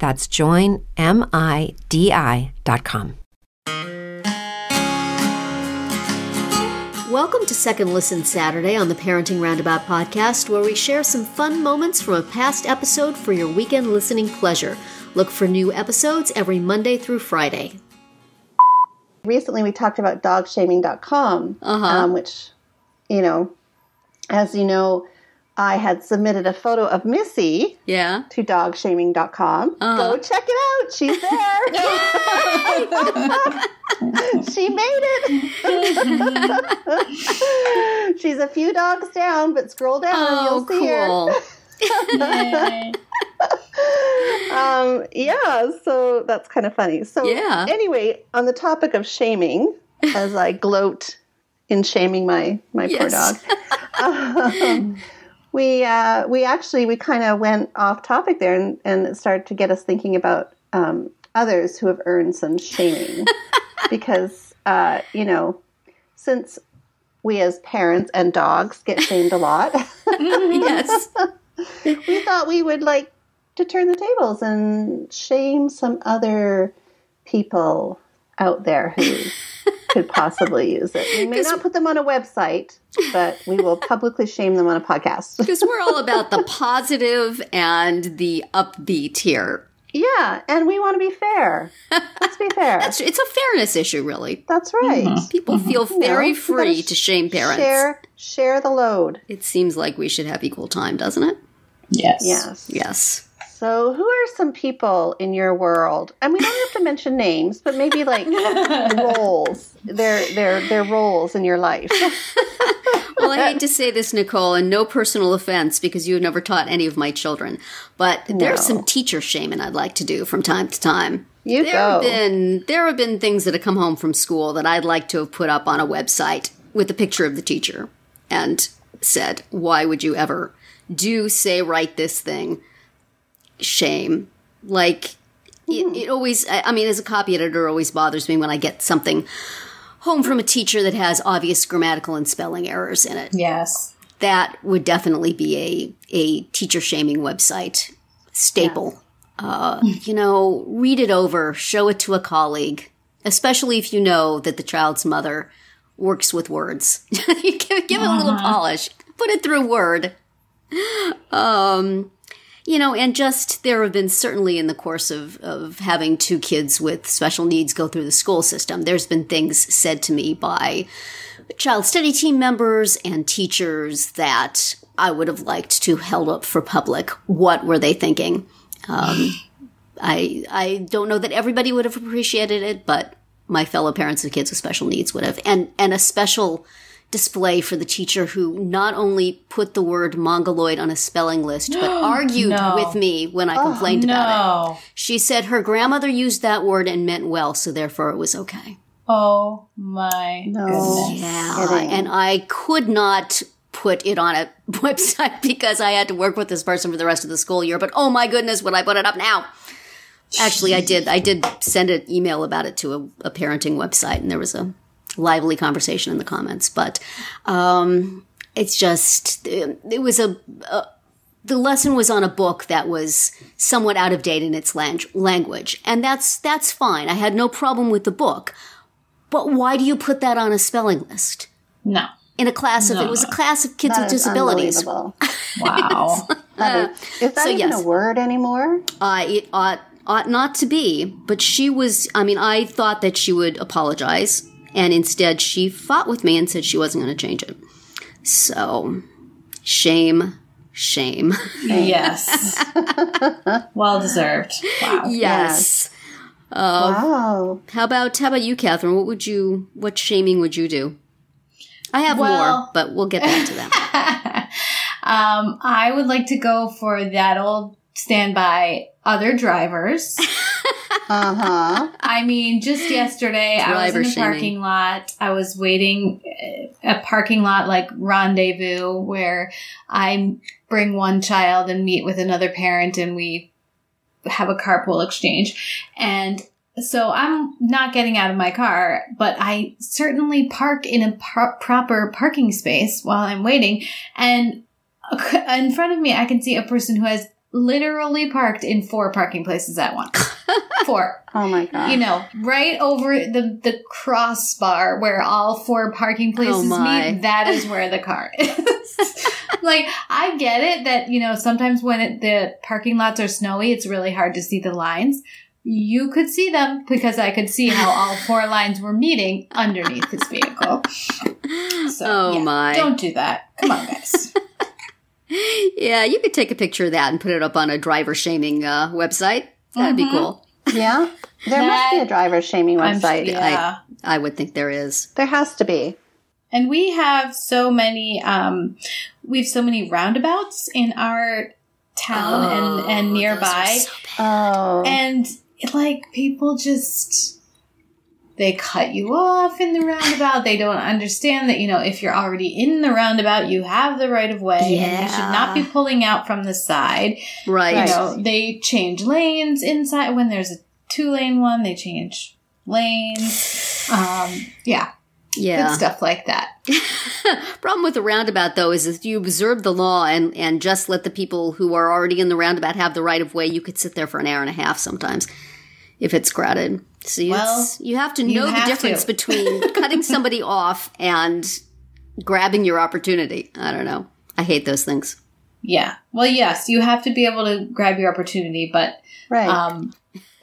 That's joinmidi.com. Welcome to Second Listen Saturday on the Parenting Roundabout podcast, where we share some fun moments from a past episode for your weekend listening pleasure. Look for new episodes every Monday through Friday. Recently, we talked about dogshaming.com, Uh-huh. um, which, you know, as you know, I had submitted a photo of Missy Yeah. to dogshaming.com. Uh-huh. Go check it out. She's there. she made it. She's a few dogs down, but scroll down and Oh, you'll see her. cool. um, yeah, so that's kind of funny. So, Yeah. anyway, on the topic of shaming, as I gloat in shaming my my poor dog, um, we uh, we actually we kind of went off topic there, and, and it started to get us thinking about um, others who have earned some shaming, because uh, you know, since we as parents and dogs get shamed a lot. yes. we thought we would like to turn the tables and shame some other people out there who could possibly use it. We may not put them on a website, but we will publicly shame them on a podcast. Because we're all about the positive and the upbeat here. yeah, and we want to be fair. Let's be fair. It's, it's a fairness issue, really. That's right. Mm-hmm. People mm-hmm. feel You know, very we gotta free sh- to shame parents. Share share the load. It seems like we should have equal time, doesn't it? Yes. Yes. Yes. So, who are some people in your world? And we don't have to mention names, but maybe like roles. Their their their roles in your life. Well, I hate to say this, Nicole, and no personal offense because you have never taught any of my children, but there's some teacher shaming I'd like to do from time to time. You there have been there have been things that have come home from school that I'd like to have put up on a website with a picture of the teacher and said, "Why would you ever do say write this thing?" Shame. Like it, it always I I mean as a copy editor always bothers me when I get something home from a teacher that has obvious grammatical and spelling errors in it. Yes. That would definitely be a a teacher shaming website staple. Uh, you know, read it over, show it to a colleague, especially if you know that the child's mother works with words. Give, give it a little polish, put it through Word. Um, you know, and just there have been certainly in the course of, of having two kids with special needs go through the school system, there's been things said to me by child study team members and teachers that I would have liked to held up for public. What were they thinking? Um, I I don't know that everybody would have appreciated it, but my fellow parents of kids with special needs would have, and and a special display for the teacher who not only put the word mongoloid on a spelling list, but argued No. with me when I oh, complained about it. She said her grandmother used that word and meant well, so therefore it was okay. Oh my No. goodness. Yeah, Kidding. and I could not put it on a website because I had to work with this person for the rest of the school year. But oh my goodness, would I put it up now? Actually, I did. I did send an email about it to a, a parenting website, and there was a lively conversation in the comments. But um, it's just it was a, a the lesson was on a book that was somewhat out of date in its lang- language, and that's that's fine. I had no problem with the book. But why do you put that on a spelling list? No. In a class of, it was a class of kids That with is disabilities. Wow. That is, is that so even yes. a word anymore? Uh, it ought, ought not to be, but she was, I mean, I thought that she would apologize, and instead she fought with me and said she wasn't going to change it. So, shame, shame. Yes. well deserved. Wow. yes. wow. How about how about you, Catherine? What would you what shaming would you do? I have more, but we'll get back to that. Um, I would like to go for that old standby other drivers. Uh huh. I mean, just yesterday, I was in a shaming. parking lot. I was waiting uh, a parking lot like rendezvous where I bring one child and meet with another parent and we have a carpool exchange. And so I'm not getting out of my car, but I certainly park in a par- proper parking space while I'm waiting. And in front of me, I can see a person who has literally parked in four parking places at once. four Oh my god. you know, right over the the crossbar where all four parking oh places Oh meet. That is where the car is. like I get it that you know sometimes when it, the parking lots are snowy, it's really hard to see the lines. You could see them because I could see how all four lines were meeting underneath this vehicle. So, Oh, yeah, my. Don't do that. Come on, guys. Yeah, you could take a picture of that and put it up on a driver shaming uh, website. That'd be cool. yeah. There must be a driver shaming I'm- website. yeah. I would think there is. There has to be. And we have so many, um, we have so many roundabouts in our town and, and Oh, nearby. those are so bad. Oh. and like people just, they cut you off in the roundabout. They don't understand that, you know, if you're already in the roundabout, you have the right of way and you should not be pulling out from the side. right. Right. You know, they change lanes inside when there's a two lane one, they change lanes. Um, yeah, Yeah. good stuff like that. Problem with the roundabout, though, is if you observe the law and, and just let the people who are already in the roundabout have the right of way, you could sit there for an hour and a half sometimes if it's crowded. So you, Well, you have to know have the difference to. between cutting somebody off and grabbing your opportunity. I don't know. I hate those things. Yeah. Well, yes, you have to be able to grab your opportunity, but right. um,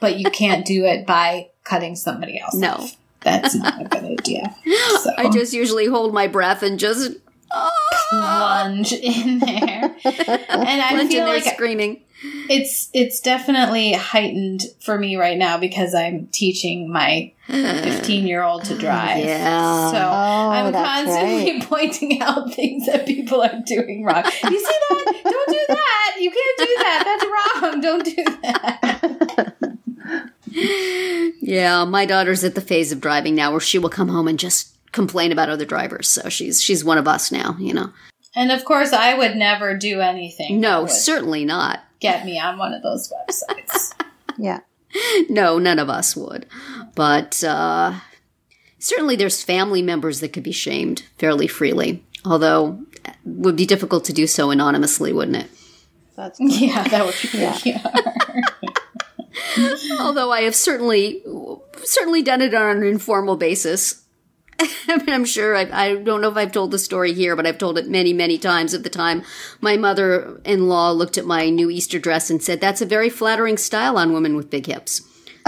but you can't do it by cutting somebody else. No. off. that's not a good idea. So I just usually hold my breath and just oh, plunge in there, and I plunge in feel there like screaming. It's it's definitely heightened for me right now because I'm teaching my 15 year old to drive. Yeah. So Oh, I'm constantly pointing out things that people are doing wrong. You see that? Don't do that. You can't do that. That's wrong. Don't do that. Yeah, my daughter's at the phase of driving now where she will come home and just complain about other drivers. So she's she's one of us now, you know. And of course, I would never do anything. No, certainly not. Get me on one of those websites. yeah. No, none of us would. But uh certainly there's family members that could be shamed fairly freely. Although it would be difficult to do so anonymously, wouldn't it? That's yeah, that would be Yeah. yeah. Although I have certainly certainly done it on an informal basis. I mean, I'm sure I, I don't know if I've told the story here, but I've told it many, many times. At the time, my mother-in-law looked at my new Easter dress and said, "That's a very flattering style on women with big hips."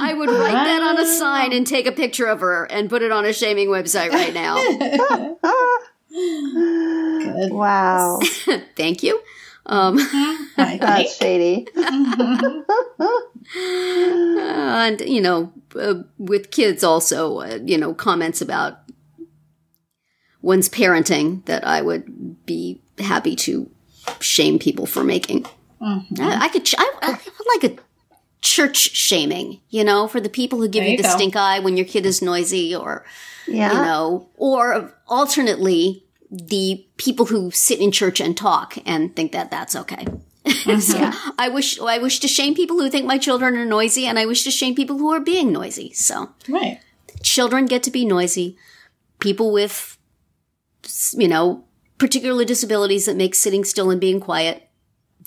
I would write that on a sign and take a picture of her and put it on a shaming website right now. Good. wow. Thank you. Um, That's shady. and you know uh, with kids also uh, you know comments about one's parenting that i would be happy to shame people for making Mm-hmm. I, I could ch- I, I would like a church shaming you know for the people who give you you the go. stink eye when your kid is noisy or Yeah. you know or alternately the people who sit in church and talk and think that that's okay so mm-hmm. I wish I wish to shame people who think my children are noisy, and I wish to shame people who are being noisy. So Right. children get to be noisy. People with, you know, particular disabilities that make sitting still and being quiet,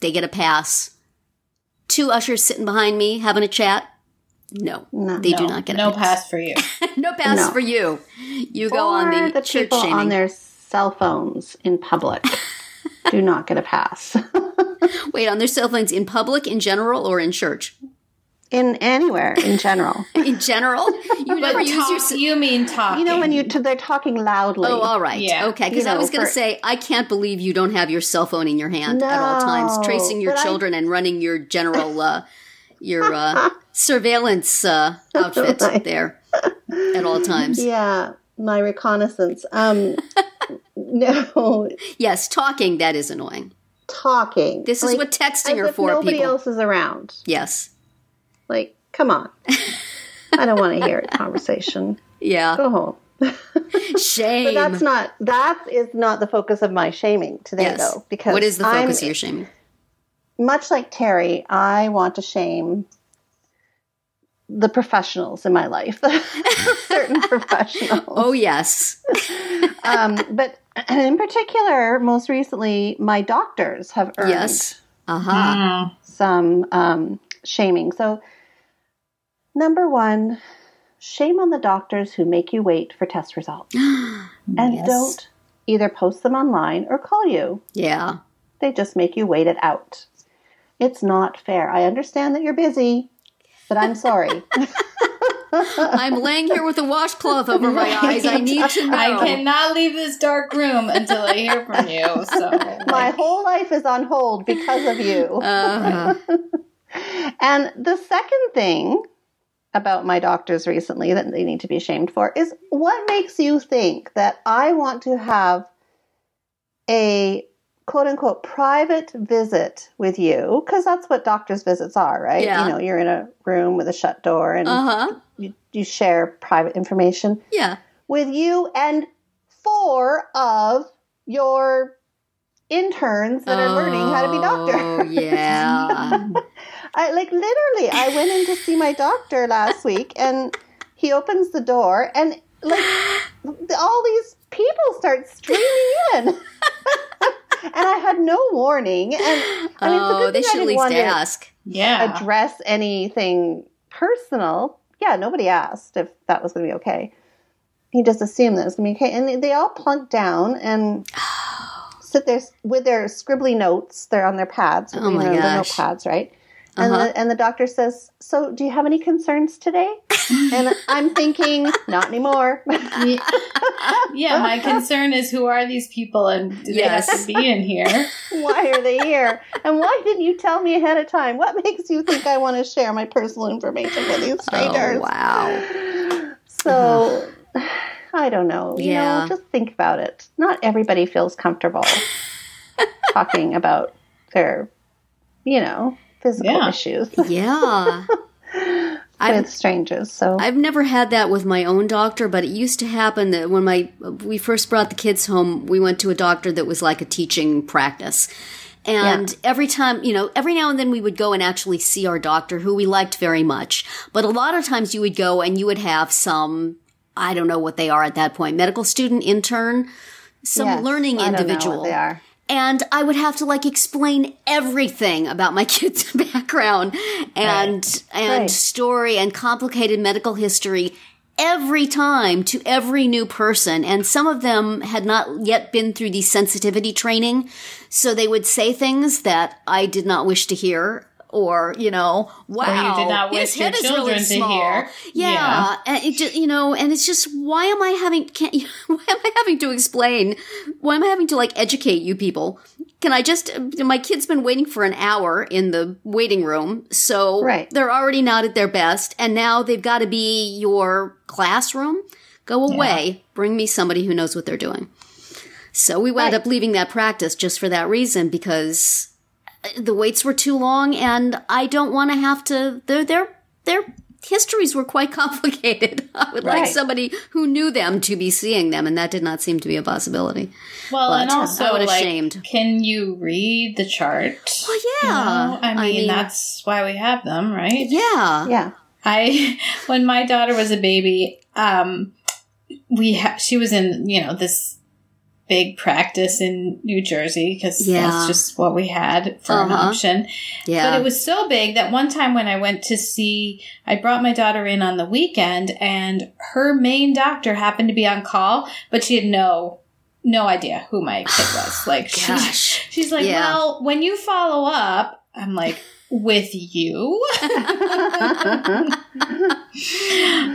they get a pass. Two ushers sitting behind me having a chat. No, No. they do not get a no pass. pass for you. no pass No. for you. You go or on the, the church people shaming. on their cell phones in public do not get a pass. Wait, on their cell phones in public, in general, or in church? In anywhere in general. In general, you never But use your. talk, ce- you mean talking. You know when you t- they're talking loudly. Oh, all right. Yeah. Okay, because I was going to say, I can't believe you don't have your cell phone in your hand at all times, tracing your but I- children and running your general, uh, your uh, surveillance uh, outfit Right. there at all times. Yeah, my reconnaissance. Um, no, Yes, talking, that is annoying. Talking. This is what texting are for, nobody people. else is around. Yes. Like, come on. I don't want to hear a conversation. Yeah. Go home. Shame. But that's not that is not the focus of my shaming today, yes. though. Because what is the I'm- focus of your shaming? much like Terry, I want to shame the professionals in my life, certain professionals. Oh, yes. Um, but in particular, most recently, my doctors have earned Yes. Uh-huh. Mm. some um, shaming. So, number one, shame on the doctors who make you wait for test results and Yes. don't either post them online or call you. Yeah. They just make you wait it out. It's not fair. I understand that you're busy, but I'm sorry. I'm laying here with a washcloth over my eyes. I need to know. I cannot leave this dark room until I hear from you. So My whole life is on hold because of you. Uh, And the second thing about my doctors recently that they need to be ashamed for is what makes you think that I want to have a quote unquote private visit with you? Because that's what doctor's visits are, right? Yeah. You know, you're in a room with a shut door and uh-huh. you, you share private information Yeah. with you and four of your interns that are learning how to be Oh, doctor. yeah. I like literally I went in to see my doctor last week and he opens the door and like all these people start streaming in. and I had no warning and I mean it's a oh, good they thing I should at least ask. yeah, address anything personal. Yeah, nobody asked if that was going to be okay. He just assumed that it was going to be okay. And they, they all plunk down and sit there with their scribbly notes. They're on their pads. Oh my know, the gosh. notepads, right? And, Uh-huh. the, and the doctor says, So, do you have any concerns today? and I'm thinking, Not anymore. yeah. My concern is who are these people and do they have to be in here? why are they here? And why didn't you tell me ahead of time? What makes you think I want to share my personal information with these strangers? Oh, wow. So I don't know. You Yeah. know, just think about it. Not everybody feels comfortable talking about their, you know, physical Yeah. issues Yeah. with I've, strangers. So I've never had that with my own doctor, but it used to happen that when my we first brought the kids home, we went to a doctor that was like a teaching practice. And every time, you know, every now and then we would go and actually see our doctor who we liked very much. But a lot of times you would go and you would have some I don't know what they are at that point, medical student, intern, some yes, learning I don't know what individual. they are. And I would have to like explain everything about my kid's background and and Right. story and complicated medical history every time to every new person. And some of them had not yet been through the sensitivity training. So they would say things that I did not wish to hear or you know wow did not his head is really small. hear. yeah, Yeah. and it just you know and it's just why am i having can't why am i having to explain why am i having to like educate you people can i just my kid's been waiting for an hour in the waiting room so Right. they're already not at their best and now they've got to be your classroom go away bring me somebody who knows what they're doing so we wound Right. up leaving that practice just for that reason because the waits were too long and I don't want to have to their their their histories were quite complicated. I would like somebody who knew them to be seeing them and that did not seem to be a possibility. Well, But, and uh, also, I would've like, shamed. can you read the chart? Well, You yeah. know? I, mean, that's why we have them, right? yeah. Yeah. I when my daughter was a baby, um, we ha- she was in you know this big practice in New Jersey because Yeah. that's just what we had for an Uh-huh. option. Yeah. But it was so big that one time when I went to see, I brought my daughter in on the weekend, and her main doctor happened to be on call, but she had no no idea who my kid was. Like, she, Gosh. she's like, Yeah. well, when you follow up, I'm like, with you?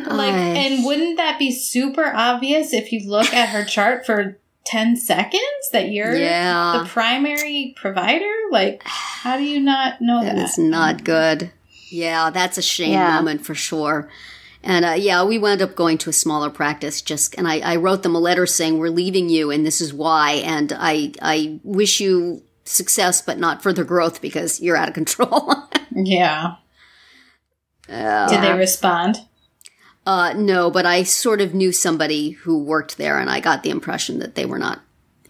like, and wouldn't that be super obvious if you look at her chart for 10 seconds that you're Yeah. the primary provider? Like, how do you not know that? That is not good. Yeah, that's a shame Yeah. moment for sure. And uh, yeah, we wound up going to a smaller practice. Just and I, I wrote them a letter saying we're leaving you, and this is why. And I I wish you success, but not further growth because you're out of control. yeah. Uh, Did they respond? Uh, no, but I sort of knew somebody who worked there, and I got the impression that they were not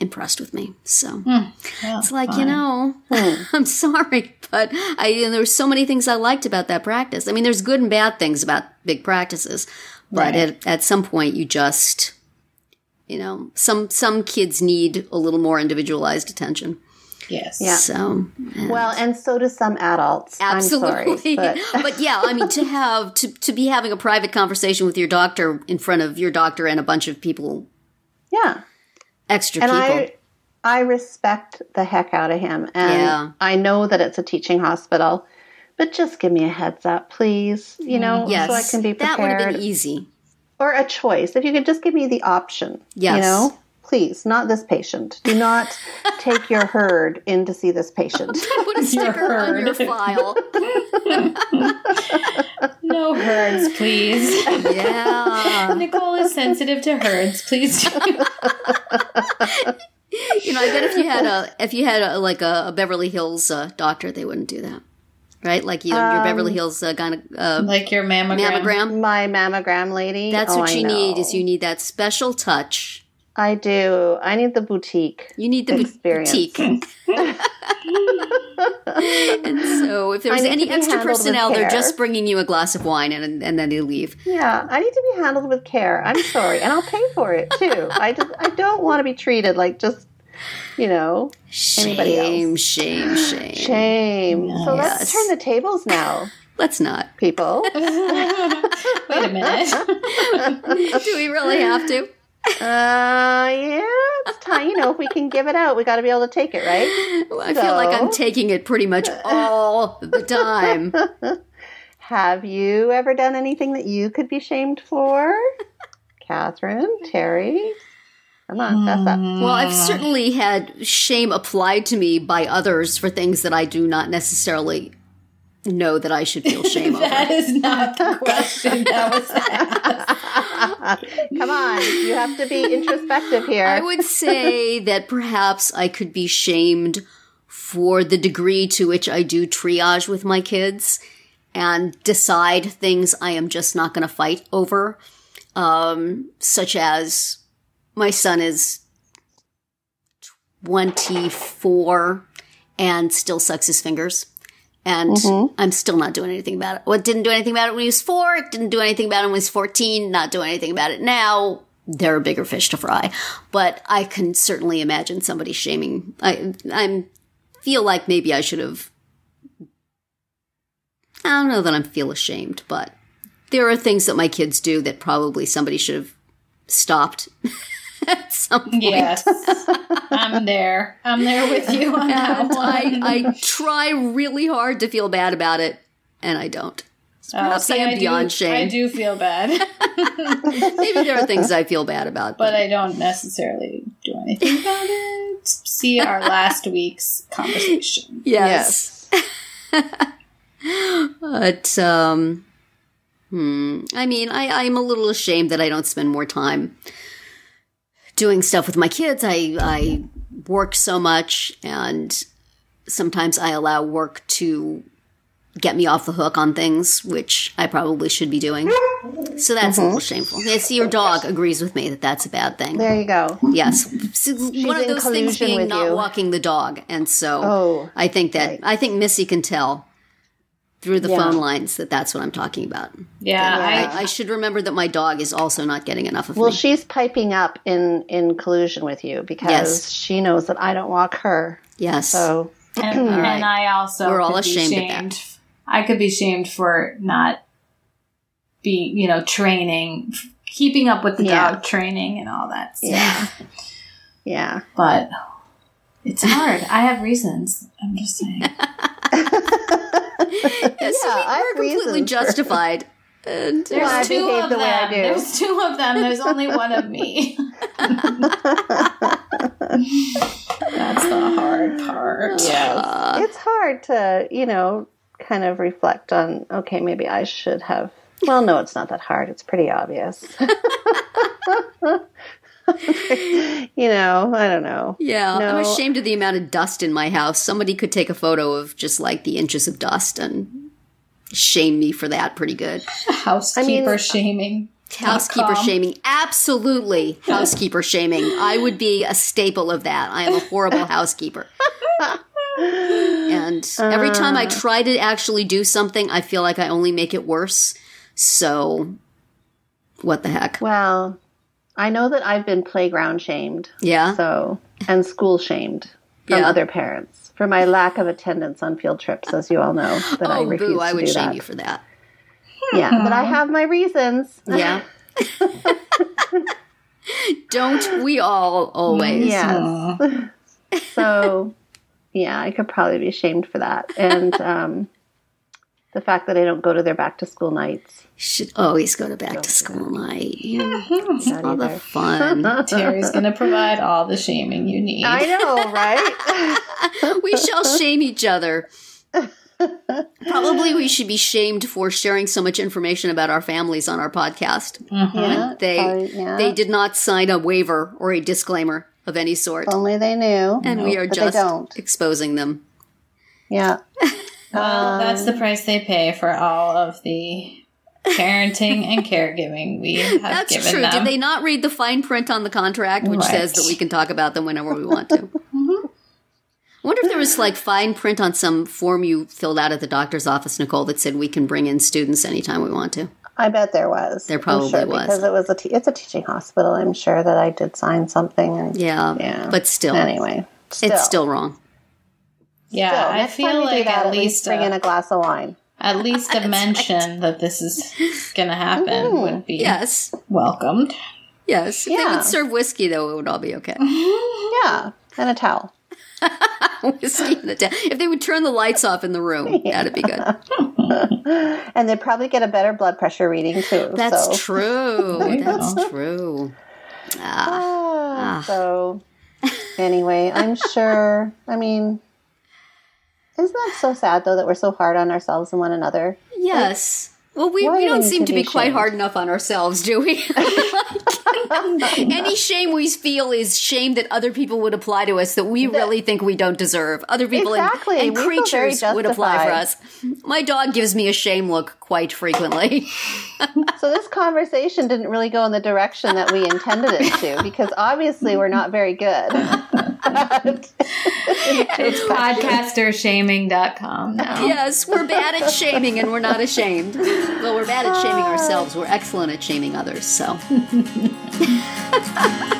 impressed with me. So Well, it's like you fine. know, I'm sorry, but I and there were so many things I liked about that practice. I mean, there's good and bad things about big practices, but Right. at, at some point, you just, you know, some some kids need a little more individualized attention. Yes. Yeah. So Well, and so do some adults. Absolutely. I'm sorry, but yeah, I mean to have to to be having a private conversation with your doctor in front of your doctor and a bunch of people, yeah. extra And people. I I respect the heck out of him. And Yeah. I know that it's a teaching hospital, but just give me a heads up, please. You know, yes, so I can be prepared. that would have been easy. or a choice. If you could just give me the option. Yes. You know? Please, not this patient. Do not take your herd in to see this patient. Put a sticker on your file. No herds, please. Yeah. Nicole is sensitive to herds. Please you know, I bet if you had a if you had a, like a, a Beverly Hills uh, doctor, they wouldn't do that, right? Like you, your Beverly Hills uh, gyne- uh, Like your mammogram. mammogram. My mammogram lady. That's oh, what you need. Is you need that special touch. I do. I need the boutique. You need the Experience. boutique. and so, if there's any extra personnel, they're just bringing you a glass of wine and and then they leave. Yeah, I need to be handled with care. I'm sorry, and I'll pay for it too. I just I don't want to be treated like just you know Anybody Shame, else? shame, shame. shame. Shame. So Yes. let's turn the tables now, Let's not. people. Wait a minute. Do we really have to? Uh, yeah, it's time. You know, if we can give it out, we got to be able to take it, right? I feel like I'm taking it pretty much all the time. Have you ever done anything that you could be shamed for? Catherine, Terry, come on, fess up. Well, I've certainly had shame applied to me by others for things that I do not necessarily know that I should feel shame over. That is not the question that was asked. Come on, you have to be introspective here. I would say that perhaps I could be shamed for the degree to which I do triage with my kids and decide things I am just not going to fight over, um, such as my son is 24 and still sucks his fingers. And mm-hmm. I'm still not doing anything about it. Well, didn't do anything about it when he was four. Didn't do anything about it when he was 14. Not doing anything about it now. There are bigger fish to fry. But I can certainly imagine somebody shaming. I, I'm feel like maybe I should have. I don't know that I feel ashamed, but there are things that my kids do that probably somebody should have stopped at some point. Yes. I'm there. I'm there with you on that And one. I, I try really hard to feel bad about it, and I don't. So Oh, perhaps see, I am do- beyond shame. I do feel bad, Maybe there are things I feel bad about, but I don't necessarily do anything about it. See our last week's conversation. yes. but um, hmm, I mean, I, I'm a little ashamed that I don't spend more time doing stuff with my kids. I I work so much, and sometimes I allow work to get me off the hook on things which I probably should be doing. So that's a mm-hmm. little shameful. See, your dog agrees with me that that's a bad thing. there you go. Yes, So one of those things being not you. walking the dog, and so Oh, I think that right. I think Missy can tell through the Yeah. phone lines that that's what I'm talking about. Yeah, I, I should remember that my dog is also not getting enough of Well, me. she's piping up in in collusion with you because Yes. she knows that I don't walk her. yes, So I, and, and I also We're all could be ashamed of that. I could be shamed for not be, you know, training, keeping up with the Yeah. dog training and all that. Stuff. Yeah. Yeah. Yeah. but it's hard. I have reasons. I'm just saying. Yes, Yeah, we I have were completely reasons for- justified. And There's I two of the them. There's two of them. There's only one of me. That's the hard part. uh, it's hard to, you know, kind of reflect on, okay, maybe I should have. Well, no, it's not that hard. It's pretty obvious. you know, I don't know. yeah, I'm ashamed of the amount of dust in my house. Somebody could take a photo of just like the inches of dust and shame me for that pretty good. Housekeeper mean- shaming. Housekeeper com. shaming. Absolutely. Housekeeper shaming. I would be a staple of that. I am a horrible housekeeper. And every time I uh. try to actually do something, I feel like I only make it worse. So, what the heck? Well, I know that I've been playground shamed. Yeah. So, and school shamed from Yeah. other parents for my lack of attendance on field trips, as you all know. That I oh, refuse boo. I would do shame that. you for that. Yeah, but I have my reasons. Yeah. Don't we all always? Yes. so, yeah, I could probably be shamed for that. And um, the fact that I don't go to their back to school nights. Should always go to back to school night. Yeah. Not All the fun. Terry's going to provide all the shaming you need. I know, right? we shall shame each other. Probably we should be shamed for sharing so much information about our families on our podcast. Mm-hmm. yeah, They probably, yeah. they did not sign a waiver or a disclaimer of any sort. Only they knew. and we are just exposing them. Yeah. Well, that's the um, price they pay for all of the parenting and caregiving we have That's given true. them. Did they not read the fine print on the contract, which Right. says that we can talk about them whenever we want to? Mm-hmm. I wonder if there was like fine print on some form you filled out at the doctor's office, Nicole, that said we can bring in students anytime we want to. I bet there was. There probably sure, was. because it was a te- it's a teaching hospital. I'm sure that I did sign something. And, Yeah, Yeah. but still, Anyway, still, it's still wrong. Yeah, still, I feel like that, at least bring in a, a glass of wine. at least a mention that this is going to happen would be Yes, welcomed. yes. If they would serve whiskey, though, it would all be okay. Yeah, and a towel. whiskey in the ta- If they would turn the lights off in the room, that'd be good. And they'd probably get a better blood pressure reading too. That's so. true. That's true. Ah, Ah, So anyway, I'm sure. I mean, isn't that so sad though that we're so hard on ourselves and one another? yes. Well, we, we do don't seem to be be quite hard enough on ourselves, do we? Any shame we feel is shame that other people would apply to us that we really think we don't deserve. Other people and- Exactly. and, feel creatures would apply for us. My dog gives me a shame look quite frequently. So this conversation didn't really go in the direction that we intended it to because obviously we're not very good. It's podcastershaming.com now. yes, we're bad at shaming and we're not ashamed. Well, we're bad at shaming ah. ourselves. We're excellent at shaming others, so.